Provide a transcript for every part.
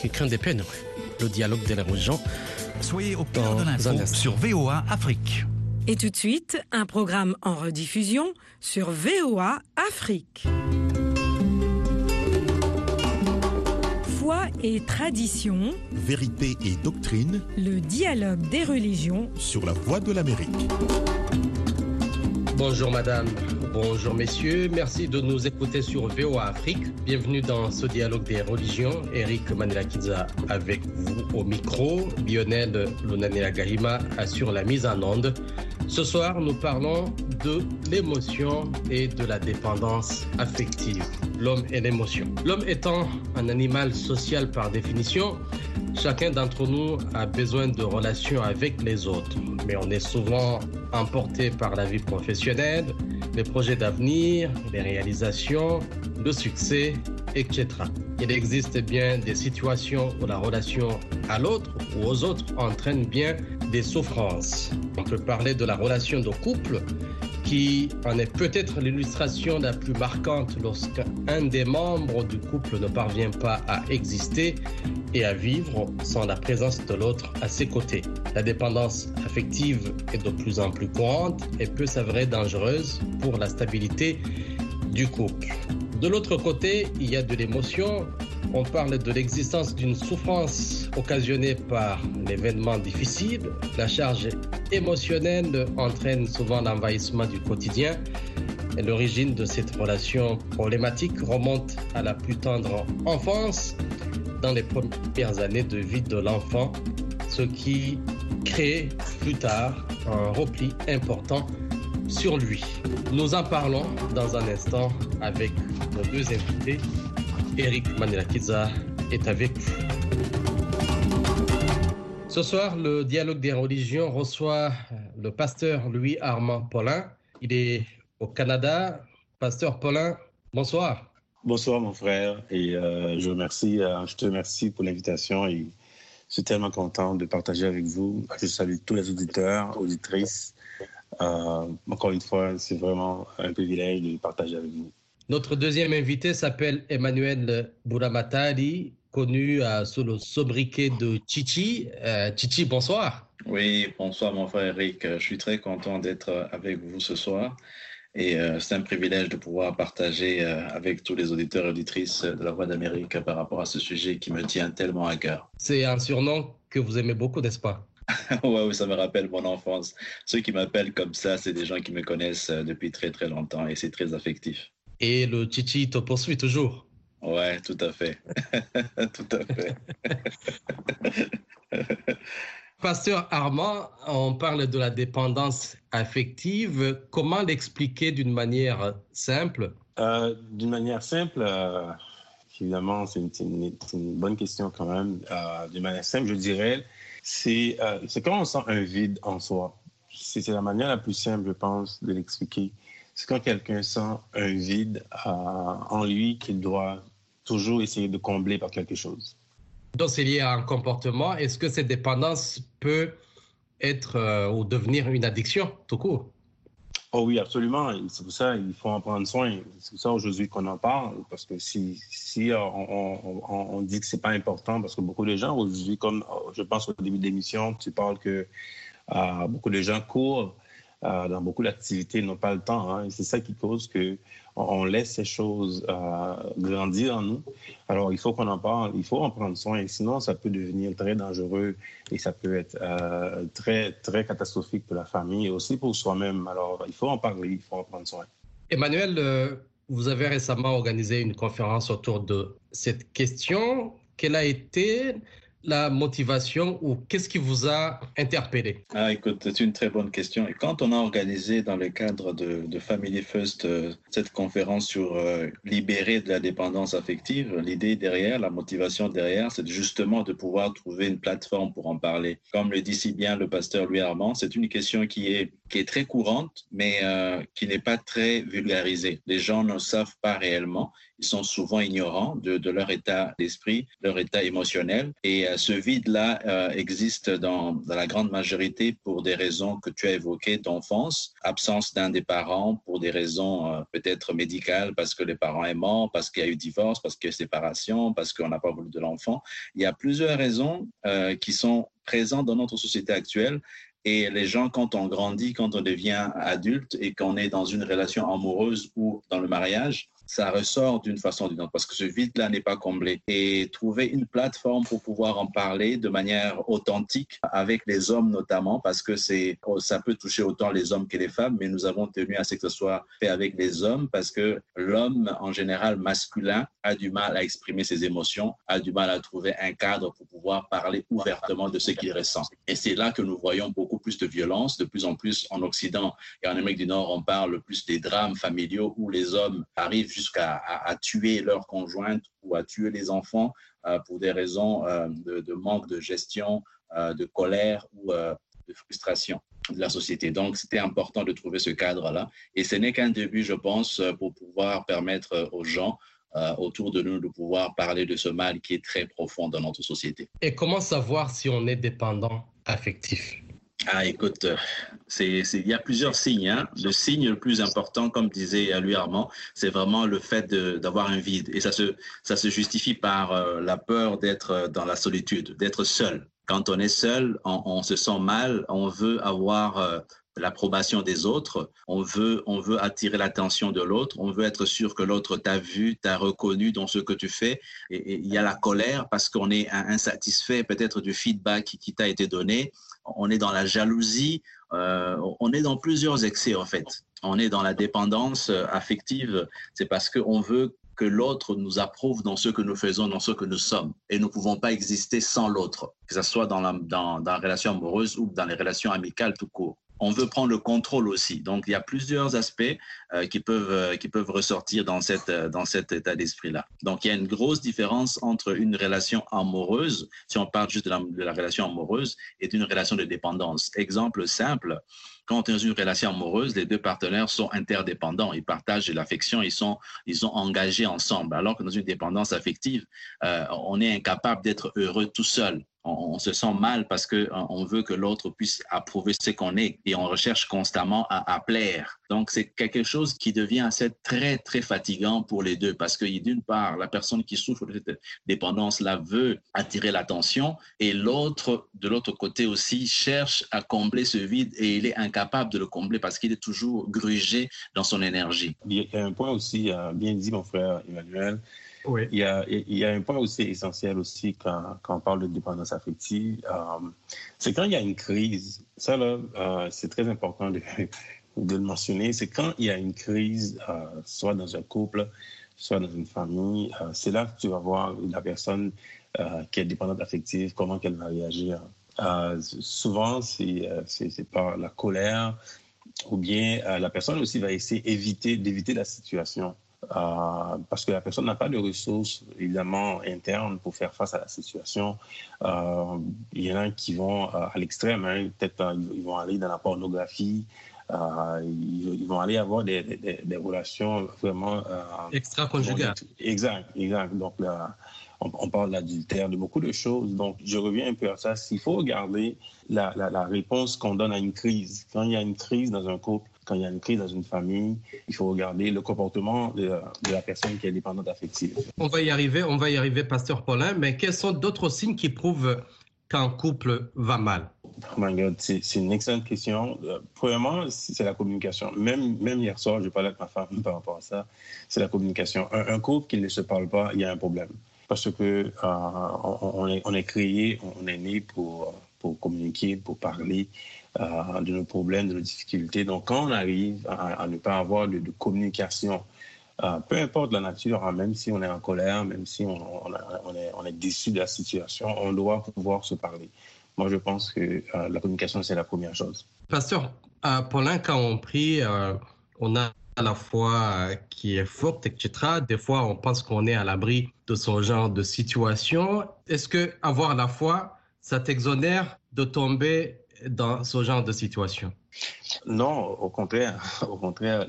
qui craint des peines. Le dialogue de la religion. Soyez au cœur de l'info sur VOA Afrique. Et tout de suite, un programme en rediffusion sur VOA Afrique. Foi et tradition, Vérité et doctrine le dialogue des religions sur la voie de l'Amérique. Bonjour madame, bonjour messieurs, merci de nous écouter sur VOA Afrique. Bienvenue dans ce dialogue des religions. Eric Manelakiza avec vous au micro. Lionel Lunanela Gahima assure la mise en onde. Ce soir, nous parlons de l'émotion et de la dépendance affective. L'homme et l'émotion. L'homme étant un animal social par définition, chacun d'entre nous a besoin de relations avec les autres. Mais on est souvent emporté par la vie professionnelle, les projets d'avenir, les réalisations, le succès, etc. Il existe bien des situations où la relation à l'autre ou aux autres entraîne bien des souffrances. On peut parler de la relation de couple qui en est peut-être l'illustration la plus marquante lorsqu'un des membres du couple ne parvient pas à exister et à vivre sans la présence de l'autre à ses côtés. La dépendance affective est de plus en plus courante et peut s'avérer dangereuse pour la stabilité du couple. De l'autre côté, il y a de l'émotion. On parle de l'existence d'une souffrance occasionnée par l'événement difficile. La charge émotionnelle entraîne souvent l'envahissement du quotidien. L'origine de cette relation problématique remonte à la plus tendre enfance, dans les premières années de vie de l'enfant, ce qui crée plus tard un repli important sur lui. Nous en parlons dans un instant avec nos deux invités. Eric Manelakiza est avec vous. Ce soir, le dialogue des religions reçoit le pasteur Louis Armand Paulin. Il est au Canada. Pasteur Paulin, bonsoir. Bonsoir mon frère et euh, je, remercie, euh, je te remercie pour l'invitation et je suis tellement content de partager avec vous. Je salue tous les auditeurs, auditrices. Euh, encore une fois, c'est vraiment un privilège de partager avec vous. Notre deuxième invité s'appelle Emmanuel Bouramatari, connu euh, sous le sobriquet de Chichi. Euh, Chichi, bonsoir. Oui, bonsoir mon frère Eric. Je suis très content d'être avec vous ce soir. Et euh, c'est un privilège de pouvoir partager euh, avec tous les auditeurs et auditrices de la Voix d'Amérique par rapport à ce sujet qui me tient tellement à cœur. C'est un surnom que vous aimez beaucoup, n'est-ce pas? Ouais, oui, ça me rappelle mon enfance. Ceux qui m'appellent comme ça, c'est des gens qui me connaissent euh, depuis très très longtemps et c'est très affectif. Et le Chichi te poursuit toujours Ouais, tout à fait. tout à fait. Pasteur Armand, on parle de la dépendance affective. Comment l'expliquer d'une manière simple? Euh, D'une manière simple, euh, évidemment, c'est une, une, une, bonne question quand même. Euh, d'une manière simple, je dirais, c'est euh, quand on sent un vide en soi. C'est la manière la plus simple, je pense, de l'expliquer. C'est quand quelqu'un sent un vide euh, en lui qu'il doit toujours essayer de combler par quelque chose. Donc, c'est lié à un comportement. Est-ce que cette dépendance peut être euh, ou devenir une addiction, tout court? Oh oui, absolument. C'est pour ça qu'il faut en prendre soin. C'est pour ça aujourd'hui qu'on en parle, parce que si, si on, on, on dit que c'est pas important, parce que beaucoup de gens aujourd'hui, comme je pense au début de l'émission, tu parles que euh, beaucoup de gens courent euh, dans beaucoup d'activités, n'ont pas le temps. Hein, c'est ça qui cause que on laisse ces choses euh, grandir en nous. Alors, il faut qu'on en parle, il faut en prendre soin, sinon, ça peut devenir très dangereux et ça peut être euh, très, très catastrophique pour la famille et aussi pour soi-même. Alors, il faut en parler, il faut en prendre soin. Emmanuel, vous avez récemment organisé une conférence autour de cette question. Quelle a été la motivation ou qu'est-ce qui vous a interpellé? Ah, écoute, c'est une très bonne question. Et quand on a organisé dans le cadre de, Family First euh, cette conférence sur euh, libérer de la dépendance affective, l'idée derrière, la motivation derrière, c'est justement de pouvoir trouver une plateforme pour en parler. Comme le dit si bien le pasteur Louis Armand, c'est une question qui est qui est très courante, mais euh, qui n'est pas très vulgarisée. Les gens ne savent pas réellement ils sont souvent ignorants de, leur état d'esprit, leur état émotionnel. Et euh, ce vide-là euh, existe dans, la grande majorité pour des raisons que tu as évoquées d'enfance, absence d'un des parents pour des raisons euh, peut-être médicales, parce que les parents est mort, parce qu'il y a eu divorce, parce qu'il y a eu séparation, parce qu'on n'a pas voulu de l'enfant. Il y a plusieurs raisons qui sont présentes dans notre société actuelle et les gens, quand on grandit, quand on devient adulte et qu'on est dans une relation amoureuse ou dans le mariage, ça ressort d'une façon ou d'une autre parce que ce vide-là n'est pas comblé. Et trouver une plateforme pour pouvoir en parler de manière authentique avec les hommes notamment parce que c'est, ça peut toucher autant les hommes que les femmes, mais nous avons tenu à ce que ce soit fait avec les hommes parce que l'homme en général masculin a du mal à exprimer ses émotions, a du mal à trouver un cadre pour pouvoir parler ouvertement de ce qu'il ressent. Et c'est là que nous voyons beaucoup de violence, de plus en plus en Occident et en Amérique du Nord, on parle plus des drames familiaux où les hommes arrivent jusqu'à tuer leur conjointe ou à tuer les enfants euh, pour des raisons euh, de, manque de gestion, euh, de colère ou de frustration de la société. Donc, c'était important de trouver ce cadre-là. Et ce n'est qu'un début, je pense, pour pouvoir permettre aux gens autour de nous de pouvoir parler de ce mal qui est très profond dans notre société. Et comment savoir si on est dépendant affectif? Ah, écoute, c'est, il y a plusieurs signes. Hein. Le signe le plus important, comme disait lui Armand, c'est vraiment le fait d'avoir un vide. Et ça se, justifie par euh, la peur d'être dans la solitude, d'être seul. Quand on est seul, on, se sent mal, on veut avoir euh, l'approbation des autres, on veut, on veut attirer l'attention de l'autre, on veut être sûr que l'autre t'a vu, t'a reconnu dans ce que tu fais. Et il y a la colère parce qu'on est insatisfait peut-être du feedback qui t'a été donné on est dans la jalousie, euh, on est dans plusieurs excès en fait. On est dans la dépendance euh, affective, c'est parce qu'on veut que l'autre nous approuve dans ce que nous faisons, dans ce que nous sommes. Et nous ne pouvons pas exister sans l'autre, que ce soit dans la, dans, dans la relation amoureuse ou dans les relations amicales tout court on veut prendre le contrôle aussi. Donc, il y a plusieurs aspects euh, qui, peuvent, euh, qui peuvent ressortir dans, cette, euh, dans cet état d'esprit-là. Donc, il y a une grosse différence entre une relation amoureuse, si on parle juste de la, relation amoureuse, et une relation de dépendance. Exemple simple, quand on est dans une relation amoureuse, les deux partenaires sont interdépendants, ils partagent l'affection, ils sont, ils sont engagés ensemble. Alors que dans une dépendance affective, on est incapable d'être heureux tout seul on, se sent mal parce qu'on euh, veut que l'autre puisse approuver ce qu'on est et on recherche constamment à, plaire. Donc, c'est quelque chose qui devient assez très, très fatigant pour les deux parce que d'une part, la personne qui souffre de cette dépendance-là veut attirer l'attention et l'autre, de l'autre côté aussi, cherche à combler ce vide et il est incapable de le combler parce qu'il est toujours grugé dans son énergie. Il y a un point aussi, euh, bien dit mon frère Emmanuel, Il, y a, un point aussi essentiel aussi quand, on parle de dépendance affective, euh, c'est quand il y a une crise. Ça, là, euh, c'est très important de, le mentionner. C'est quand il y a une crise, euh, soit dans un couple, soit dans une famille, c'est là que tu vas voir la personne qui est dépendante affective, comment elle va réagir. souvent, c'est par la colère ou bien la personne aussi va essayer d'éviter la situation. Euh, parce que la personne n'a pas de ressources, évidemment, internes pour faire face à la situation. Euh, il y en a qui vont euh, à l'extrême, hein, peut-être ils vont aller dans la pornographie, ils, vont aller avoir des, des, relations vraiment... Extra-conjugales. Exact, exact. Donc, on, parle d'adultère, de beaucoup de choses. Donc, je reviens un peu à ça. Il faut regarder la, la réponse qu'on donne à une crise. Quand il y a une crise dans un couple, quand il y a une crise dans une famille, il faut regarder le comportement de, la personne qui est dépendante affective. On va y arriver, on va y arriver, Pasteur Paulin, mais quels sont d'autres signes qui prouvent qu'un couple va mal? Oh my God, c'est une excellente question. Euh, premièrement, c'est la communication. Même, même hier soir, je parlais avec ma femme par rapport à ça. C'est la communication. Un, couple qui ne se parle pas, il y a un problème. Parce que euh, on, est, créé, on est né pour, pour communiquer, pour parler. Euh, de nos problèmes, de nos difficultés. Donc, quand on arrive à, ne pas avoir de, communication, euh, peu importe la nature, hein, même si on est en colère, même si on, est, déçu de la situation, on doit pouvoir se parler. Moi, je pense que la communication, c'est la première chose. Pasteur, Paulin, quand on prie, on a à la foi qui est forte, etc. Des fois, on pense qu'on est à l'abri de ce genre de situation. Est-ce que avoir la foi, ça t'exonère de tomber dans ce genre de situation? Non, au contraire. Au contraire,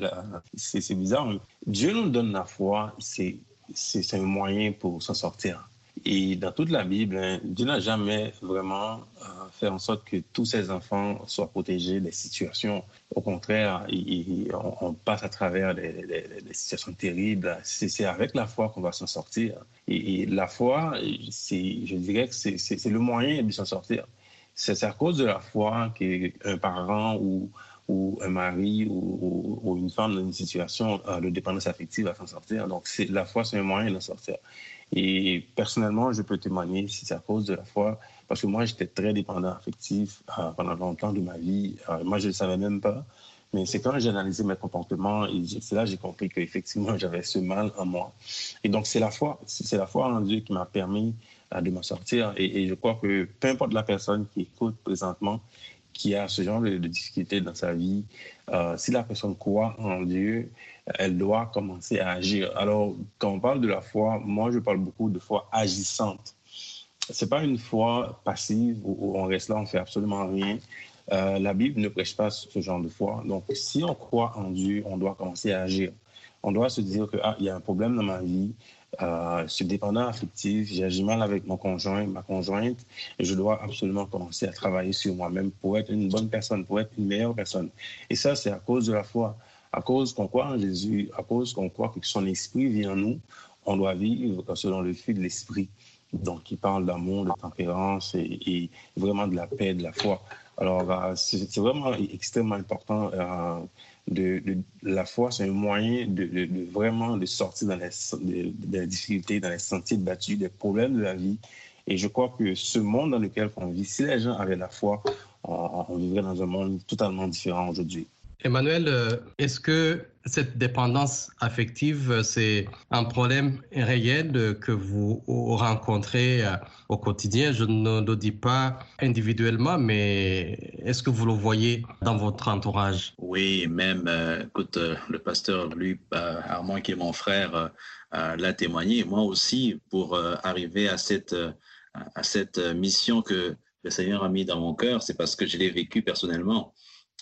c'est bizarre. Dieu nous donne la foi, c'est un moyen pour s'en sortir. Et dans toute la Bible, hein, Dieu n'a jamais vraiment euh, fait en sorte que tous ses enfants soient protégés des situations. Au contraire, on, passe à travers des, situations terribles. C'est avec la foi qu'on va s'en sortir. Et, la foi, je dirais que c'est le moyen de s'en sortir. C'est à cause de la foi qu'un parent ou, ou un mari ou, une femme dans une situation euh, de dépendance affective va s'en sortir. Donc, la foi, c'est un moyen de s'en sortir. Et personnellement, je peux témoigner si c'est à cause de la foi, parce que moi, j'étais très dépendant affectif euh, pendant longtemps de ma vie. Euh, moi, je ne le savais même pas. Mais c'est quand j'ai analysé mes comportements, et c'est là que j'ai compris qu'effectivement, j'avais ce mal en moi. Et donc, c'est la foi. C'est la foi en Dieu qui m'a permis euh, de m'en sortir. Et, et, je crois que peu importe la personne qui écoute présentement, qui a ce genre de, difficultés dans sa vie, euh, si la personne croit en Dieu, elle doit commencer à agir. Alors, quand on parle de la foi, moi, je parle beaucoup de foi agissante. C'est pas une foi passive où, on reste là, on fait absolument rien. Euh, la Bible ne prêche pas ce genre de foi. Donc, si on croit en Dieu, on doit commencer à agir. On doit se dire que ah, y a un problème dans ma vie, euh, je suis dépendant affectif, j'ai mal avec mon conjoint, ma conjointe, et je dois absolument commencer à travailler sur moi-même pour être une bonne personne, pour être une meilleure personne. Et ça, c'est à cause de la foi, à cause qu'on croit en Jésus, à cause qu'on croit que son esprit vient en nous, on doit vivre selon le fil de l'esprit. Donc, il parle d'amour, de tempérance et, vraiment de la paix, de la foi. Alors, euh, c'est vraiment extrêmement important. Euh, de, la foi, c'est un moyen de, vraiment de sortir dans les, difficultés, dans les sentiers battus, des problèmes de la vie. Et je crois que ce monde dans lequel on vit, si les gens avaient la foi, on vivrait dans un monde totalement différent aujourd'hui. Emmanuel, euh, est-ce que cette dépendance affective, euh, c'est un problème réel que vous rencontrez euh, au quotidien Je ne le dis pas individuellement, mais est-ce que vous le voyez dans votre entourage? Oui, même, écoute, le pasteur, lui, Armand, qui est mon frère, l'a témoigné. Moi aussi, pour arriver à cette, à cette mission que le Seigneur a mis dans mon cœur, c'est parce que je l'ai vécu personnellement.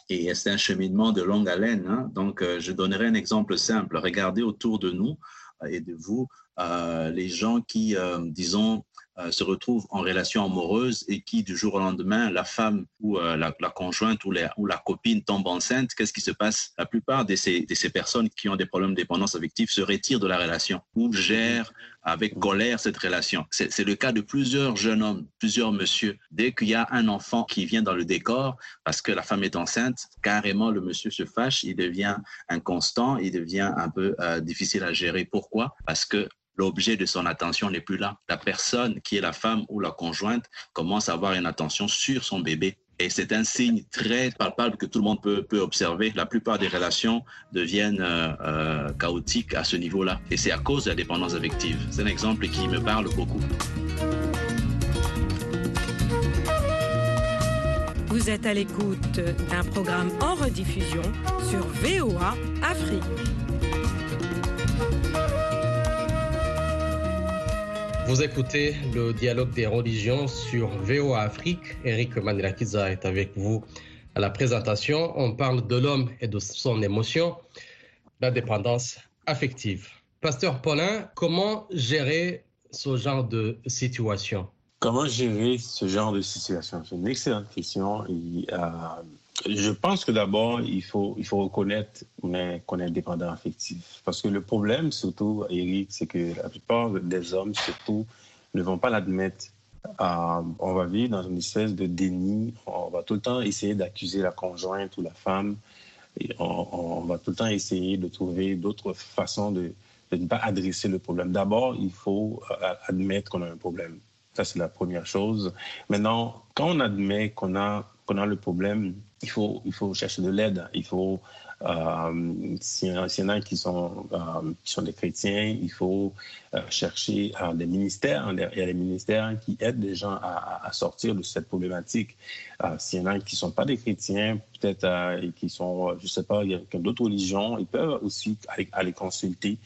Et c'est un cheminement de longue haleine. Hein. Donc, euh, je donnerai un exemple simple. Regardez autour de nous euh, et de vous euh, les gens qui, disons, se retrouvent en relation amoureuse et qui, du jour au lendemain, la femme ou la, conjointe ou, la copine tombe enceinte, qu'est-ce qui se passe? La plupart de ces, de ces personnes qui ont des problèmes de dépendance affective se retirent de la relation ou gèrent avec colère cette relation. C'est le cas de plusieurs jeunes hommes, plusieurs messieurs. Dès qu'il y a un enfant qui vient dans le décor, parce que la femme est enceinte, carrément le monsieur se fâche, il devient inconstant, il devient un peu euh, difficile à gérer. Pourquoi? Parce que l'objet de son attention n'est plus là. La personne qui est la femme ou la conjointe commence à avoir une attention sur son bébé et c'est un signe très palpable que tout le monde peut, peut observer. La plupart des relations deviennent euh, euh, chaotiques à ce niveau-là. Et c'est à cause de la dépendance affective. C'est un exemple qui me parle beaucoup. Vous êtes à l'écoute d'un programme en rediffusion sur VOA Afrique. Vous écoutez le dialogue des religions sur VOA Afrique. Eric Manelakiza est avec vous à la présentation. On parle de l'homme et de son émotion, la dépendance affective. Pasteur Paulin, comment gérer ce genre de situation? Comment gérer ce genre de situation? C'est une excellente question. Euh, je pense que d'abord, il faut, il faut reconnaître qu'on est dépendant affectif. Parce que le problème, surtout, Eric, c'est que la plupart des hommes, surtout, ne vont pas l'admettre. Euh, on va vivre dans une espèce de déni. On va tout le temps essayer d'accuser la conjointe ou la femme. Et on, va tout le temps essayer de trouver d'autres façons de, de, ne pas adresser le problème. D'abord, il faut euh, admettre qu'on a un problème. Ça, c'est la première chose. Maintenant, quand on admet qu'on a, qu'on a le problème, il faut, il faut chercher de l'aide. Il faut S'il y en a qui sont, euh, qui sont des chrétiens, il faut euh, chercher euh, des ministères. Il y a des ministères qui aident les gens à, sortir de cette problématique. S'il y en a qui ne sont pas des chrétiens, peut-être et qui sont, je ne sais pas, y a d'autres religions, ils peuvent aussi aller, consulter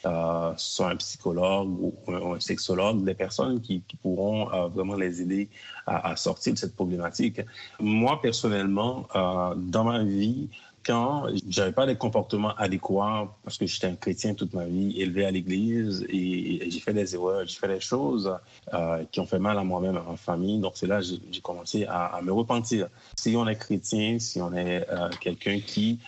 soit un psychologue ou, un sexologue, des personnes qui, qui pourront vraiment les aider à, sortir de cette problématique. Moi, personnellement, dans ma vie, quand j'avais pas les comportements adéquats parce que j'étais un chrétien toute ma vie, élevé à l'église et, j'ai fait des erreurs, j'ai fait des choses euh, qui ont fait mal à moi-même, à ma famille. Donc c'est là que j'ai commencé à, me repentir. Si on est chrétien, si on est euh, quelqu'un qui,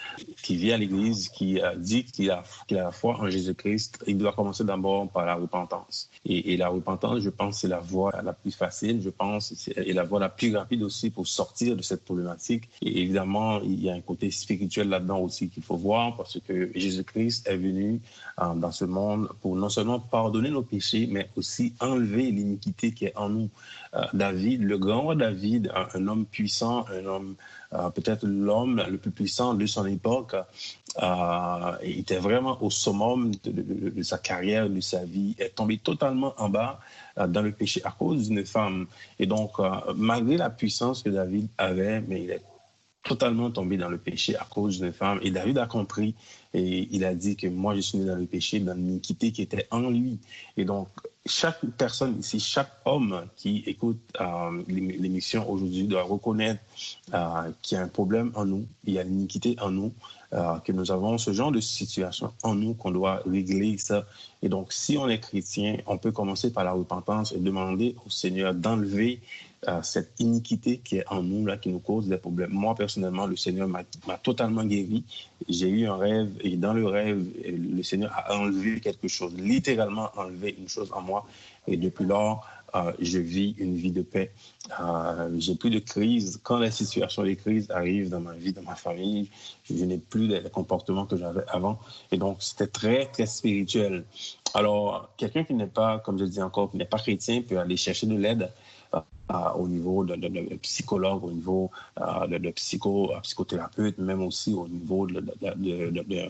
qui vit à l'église, qui dit qu'il a, qu'il a la foi en Jésus-Christ, il doit commencer d'abord par la repentance. Et, et la repentance, je pense, c'est la voie la plus facile, je pense, et la voie la plus rapide aussi pour sortir de cette problématique. Et évidemment, il y a un côté spirituel là-dedans aussi qu'il faut voir parce que Jésus-Christ est venu euh, dans ce monde pour non seulement pardonner nos péchés, mais aussi enlever l'iniquité qui est en nous. Euh, David, le grand David, un, homme puissant, un homme, euh, peut-être l'homme le plus puissant de son époque, était vraiment au summum de, de, sa carrière, de sa vie, est tombé totalement en bas dans le péché à cause d'une femme. Et donc, malgré la puissance que David avait, mais il est totalement tombé dans le péché à cause d'une femme. Et David a compris et il a dit que moi, je suis né dans le péché, dans l'iniquité qui était en lui. Et donc, chaque personne ici, chaque homme qui écoute euh, l'émission aujourd'hui doit reconnaître euh, qu'il y a un problème en nous, il y a l'iniquité en nous, euh, que nous avons ce genre de situation en nous qu'on doit régler ça. Et donc, si on est chrétien, on peut commencer par la repentance et demander au Seigneur d'enlever cette iniquité qui est en nous, là, qui nous cause des problèmes. Moi, personnellement, le Seigneur m'a totalement guéri. J'ai eu un rêve et dans le rêve, le Seigneur a enlevé quelque chose, littéralement enlevé une chose en moi. Et depuis lors, euh, je vis une vie de paix. Euh, j'ai plus de crise. Quand la situation de crise arrive dans ma vie, dans ma famille, je n'ai plus les comportements que j'avais avant. Et donc, c'était très, très spirituel. Alors, quelqu'un qui n'est pas, comme je dis encore, qui n'est pas chrétien peut aller chercher de l'aide au niveau de, de, psychologue, au niveau euh, de, psycho, euh, psychothérapeute, même aussi au niveau de,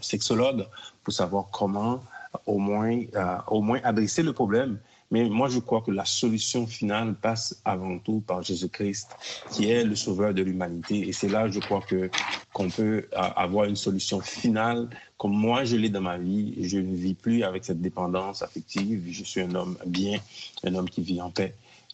sexologue, pour savoir comment au moins, euh, au moins adresser le problème. Mais moi, je crois que la solution finale passe avant tout par Jésus-Christ, qui est le sauveur de l'humanité. Et c'est là, je crois, que qu'on peut avoir une solution finale. Comme moi, je l'ai dans ma vie, je ne vis plus avec cette dépendance affective. Je suis un homme bien, un homme qui vit en paix.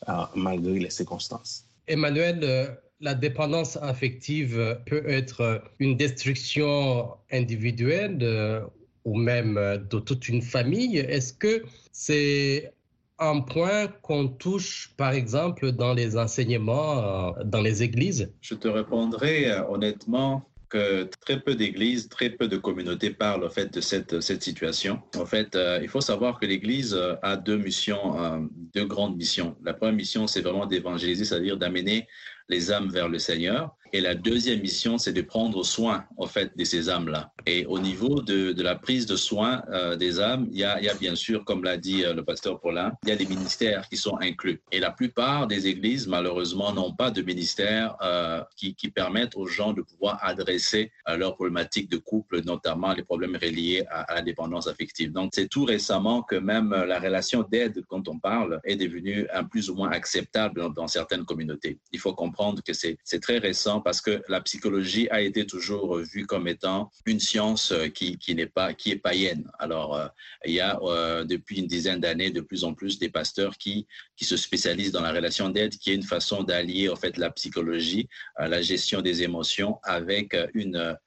Euh, malgré les circonstances. Emmanuel, euh, la dépendance affective peut être une destruction individuelle euh, ou même de toute une famille. Est-ce que c'est un point qu'on touche, par exemple, dans les enseignements, dans les églises? Je te répondrai honnêtement que très peu d'églises, très peu de communautés parlent en fait de cette, situation. En fait, euh, il faut savoir que l'Église euh, a deux missions, euh, deux grandes missions. La première mission, c'est vraiment d'évangéliser, c'est-à-dire d'amener les âmes vers le Seigneur. Et la deuxième mission, c'est de prendre soin, en fait, de ces âmes-là. Et au niveau de, la prise de soin euh, des âmes, il y, a, bien sûr, comme l'a dit euh, le pasteur Paulin, il y a des ministères qui sont inclus. Et la plupart des églises, malheureusement, n'ont pas de ministères euh, qui, qui, permettent aux gens de pouvoir adresser leurs problématiques de couple, notamment les problèmes reliés à, à la dépendance affective. Donc, c'est tout récemment que même la relation d'aide, quand on parle, est devenue un plus ou moins acceptable dans certaines communautés. Il faut comprendre que c'est très récent parce que la psychologie a été toujours vue comme étant une science euh, qui, qui n'est pas qui est païenne. Alors euh, il y a euh, depuis une dizaine d'années de plus en plus des pasteurs qui qui se spécialisent dans la relation d'aide, qui est une façon d'allier en fait la psychologie, la gestion des émotions avec une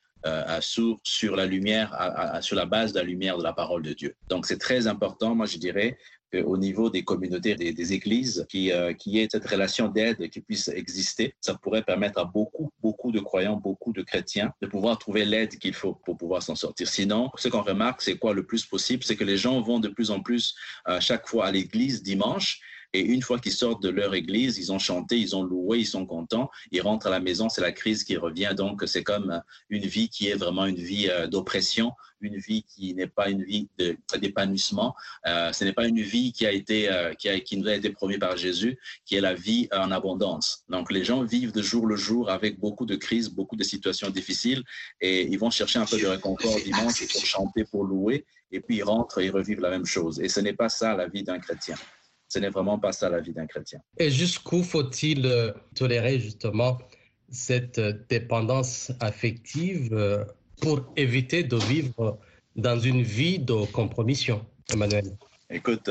sur, sur la lumière, sur la base de la lumière de la parole de Dieu. Donc c'est très important, moi je dirais, au niveau des communautés, des, églises, qui, euh, qui ait cette relation d'aide qui puisse exister. Ça pourrait permettre à beaucoup, beaucoup de croyants, beaucoup de chrétiens de pouvoir trouver l'aide qu'il faut pour pouvoir s'en sortir. Sinon, ce qu'on remarque, c'est quoi le plus possible, c'est que les gens vont de plus en plus euh, chaque fois à l'église dimanche et une fois qu'ils sortent de leur église, ils ont chanté, ils ont loué, ils sont contents, ils rentrent à la maison, c'est la crise qui revient. Donc, c'est comme une vie qui est vraiment une vie euh, d'oppression, une vie qui n'est pas une vie d'épanouissement. Euh, ce n'est pas une vie qui a été, euh, qui, nous a été promise par Jésus, qui est la vie en abondance. Donc, les gens vivent de jour le jour avec beaucoup de crises, beaucoup de situations difficiles, et ils vont chercher un peu de réconfort dimanche pour chanter, pour louer, et puis ils rentrent et revivent la même chose. Et ce n'est pas ça la vie d'un chrétien. Ce n'est vraiment pas ça la vie d'un chrétien. Et jusqu'où faut-il euh, tolérer justement cette euh, dépendance affective euh, pour éviter de vivre dans une vie de compromission, Emmanuel? Écoute,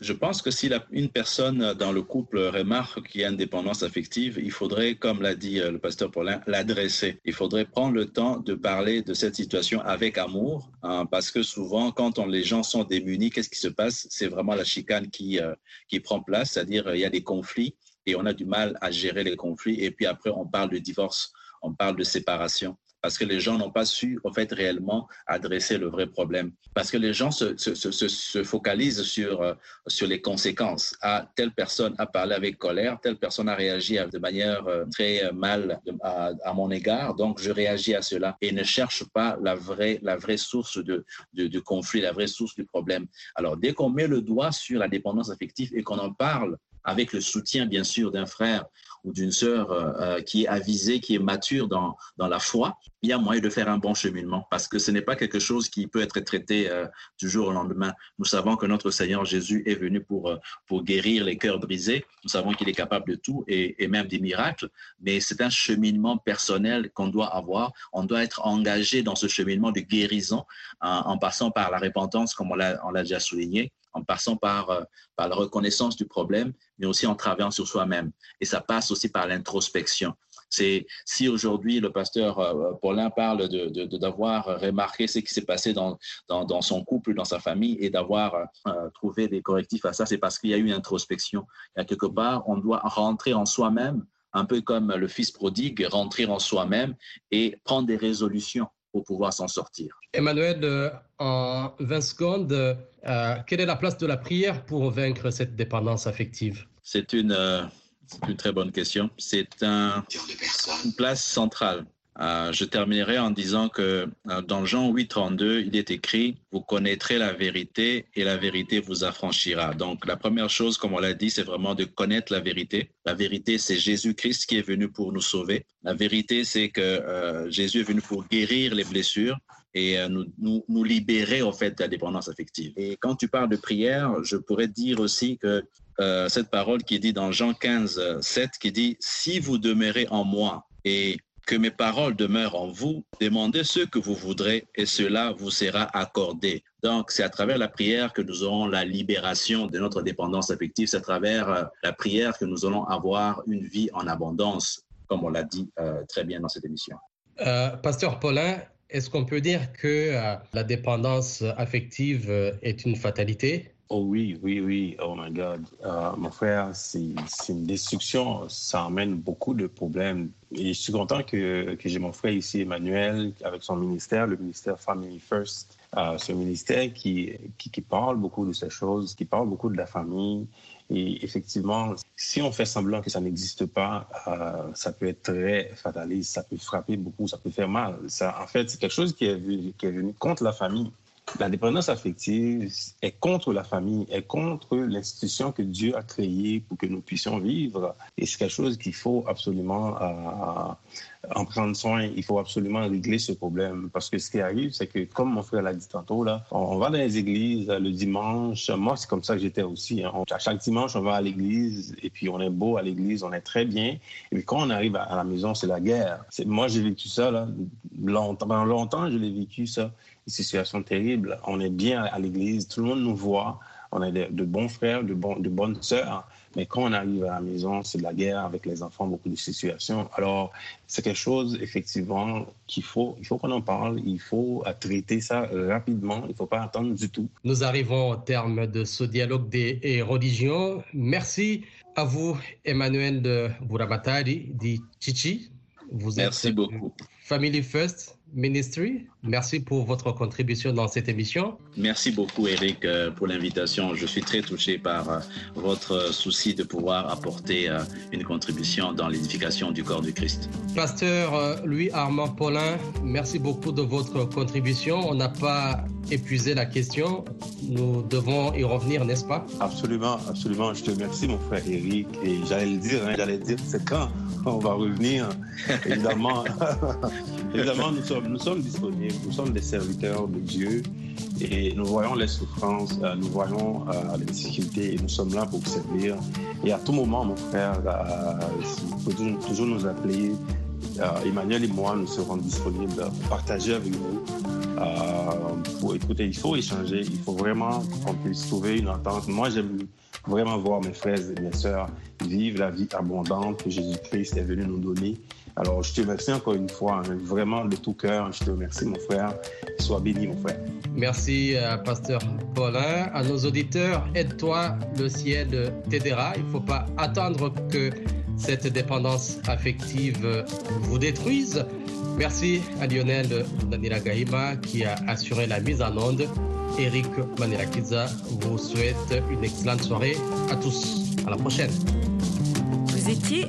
Je pense que si une personne dans le couple remarque qu'il y a une dépendance affective, il faudrait, comme l'a dit euh, le pasteur Paulin, l'adresser. Il faudrait prendre le temps de parler de cette situation avec amour, hein, parce que souvent, quand les gens sont démunis, qu'est-ce qui se passe? C'est vraiment la chicane qui, euh, qui prend place, c'est-à-dire il y a des conflits et on a du mal à gérer les conflits. Et puis après, on parle de divorce, on parle de séparation parce que les gens n'ont pas su, en fait, réellement adresser le vrai problème. Parce que les gens se, se, se, se focalisent sur, euh, sur les conséquences. Ah, telle personne a parlé avec colère, telle personne a réagi de manière euh, très mal à, mon égard, donc je réagis à cela et ne cherche pas la vraie, la vraie source de, de, de conflit, la vraie source du problème. Alors, dès qu'on met le doigt sur la dépendance affective et qu'on en parle avec le soutien, bien sûr, d'un frère ou d'une sœur euh, euh, qui est avisée, qui est mature dans, dans la foi, il y a moyen de faire un bon cheminement parce que ce n'est pas quelque chose qui peut être traité euh, du jour au lendemain. Nous savons que notre Seigneur Jésus est venu pour, pour guérir les cœurs brisés. Nous savons qu'il est capable de tout et, et même des miracles, mais c'est un cheminement personnel qu'on doit avoir. On doit être engagé dans ce cheminement de guérison en, en passant par la repentance, comme on l'a déjà souligné, en passant par, euh, par la reconnaissance du problème, mais aussi en travaillant sur soi-même. Et ça passe aussi par l'introspection. C'est si aujourd'hui le pasteur euh, Paulin parle de, d'avoir remarqué ce qui s'est passé dans, dans, son couple, dans sa famille, et d'avoir euh, trouvé des correctifs à ça, c'est parce qu'il y a eu introspection. Il quelque part, on doit rentrer en soi-même, un peu comme le fils prodigue, rentrer en soi-même et prendre des résolutions pour pouvoir s'en sortir. Emmanuel, euh, en 20 secondes, euh, quelle est la place de la prière pour vaincre cette dépendance affective? C'est une, euh, une très bonne question. C'est un, une place centrale euh, je terminerai en disant que euh, dans Jean 8, 32, il est écrit, vous connaîtrez la vérité et la vérité vous affranchira. Donc la première chose, comme on l'a dit, c'est vraiment de connaître la vérité. La vérité, c'est Jésus-Christ qui est venu pour nous sauver. La vérité, c'est que euh, Jésus est venu pour guérir les blessures et nous, libérer en fait de la dépendance affective. Et quand tu parles de prière, je pourrais dire aussi que cette parole qui est dit dans Jean 15, 7, qui dit, si vous demeurez en moi et que mes paroles demeurent en vous, demandez ce que vous voudrez et cela vous sera accordé. Donc, c'est à travers la prière que nous aurons la libération de notre dépendance affective. C'est à travers euh, la prière que nous allons avoir une vie en abondance, comme on l'a dit euh, très bien dans cette émission. Euh, Pasteur Paulin, est-ce qu'on peut dire que la dépendance affective est une fatalité? Oh oui, oui, oui. Oh my God. Uh, mon frère, c'est une destruction. Ça amène beaucoup de problèmes. Et je suis content que, que j'ai mon frère ici, Emmanuel, avec son ministère, le ministère Family First. Uh, ce ministère qui, qui, parle beaucoup de ces choses, qui parle beaucoup de la famille. Et effectivement, si on fait semblant que ça n'existe pas, uh, ça peut être très fataliste, ça peut frapper beaucoup, ça peut faire mal. Ça, en fait, c'est quelque chose qui est venu contre la famille. La dépendance affective est contre la famille, est contre l'institution que Dieu a créée pour que nous puissions vivre. Et c'est quelque chose qu'il faut absolument euh, en prendre soin. Il faut absolument régler ce problème. Parce que ce qui arrive, c'est que, comme mon frère l'a dit tantôt, là, on va dans les églises le dimanche. Moi, c'est comme ça que j'étais aussi. Hein. À chaque dimanche, on va à l'église et puis on est beau à l'église, on est très bien. Et puis quand on arrive à la maison, c'est la guerre. Moi, j'ai vécu ça, là, longtemps. Pendant longtemps, je l'ai vécu, ça une situation terrible. On est bien à l'église, tout le monde nous voit, on est de, bons frères, de, de bonnes sœurs, mais quand on arrive à la maison, c'est de la guerre avec les enfants, beaucoup de situations. Alors, c'est quelque chose, effectivement, qu'il faut, il faut qu'on en parle, il faut traiter ça rapidement, il ne faut pas attendre du tout. Nous arrivons au terme de ce dialogue des religions. Merci à vous, Emmanuel de Buramatari, dit Chichi. Vous Merci beaucoup. Family First Ministry. Merci pour votre contribution dans cette émission. Merci beaucoup, Eric, euh, pour l'invitation. Je suis très touché par euh, votre souci de pouvoir apporter euh, une contribution dans l'édification du corps du Christ. Pasteur Louis Armand Paulin, merci beaucoup de votre contribution. On n'a pas épuisé la question. Nous devons y revenir, n'est-ce pas? Absolument, absolument. Je te remercie, mon frère Eric. Et j'allais le dire, hein, j'allais dire, c'est quand on va revenir. Évidemment, évidemment nous, sommes, nous sommes disponibles, nous sommes des serviteurs de Dieu et nous voyons les souffrances, euh, nous voyons euh, les difficultés et nous sommes là pour vous servir. Et à tout moment, mon frère, euh, vous pouvez toujours nous appeler Emmanuel et moi, nous serons disponibles pour partager avec vous. pour écouter, il faut échanger, il faut vraiment qu'on puisse trouver une entente. Moi, j'aime vraiment voir mes frères et mes sœurs vivre la vie abondante que Jésus-Christ est venu nous donner. Alors, je te remercie encore une fois, hein, vraiment de tout cœur. Je te remercie, mon frère. Sois béni, mon frère. Merci, euh, Pasteur Paulin. À nos auditeurs, aide-toi, le ciel t'aidera. Il ne faut pas attendre que cette dépendance affective vous détruise. Merci à Lionel Danila Gaïma qui a assuré la mise en onde. Eric Manirakiza vous souhaite une excellente soirée à tous. À la prochaine. Vous étiez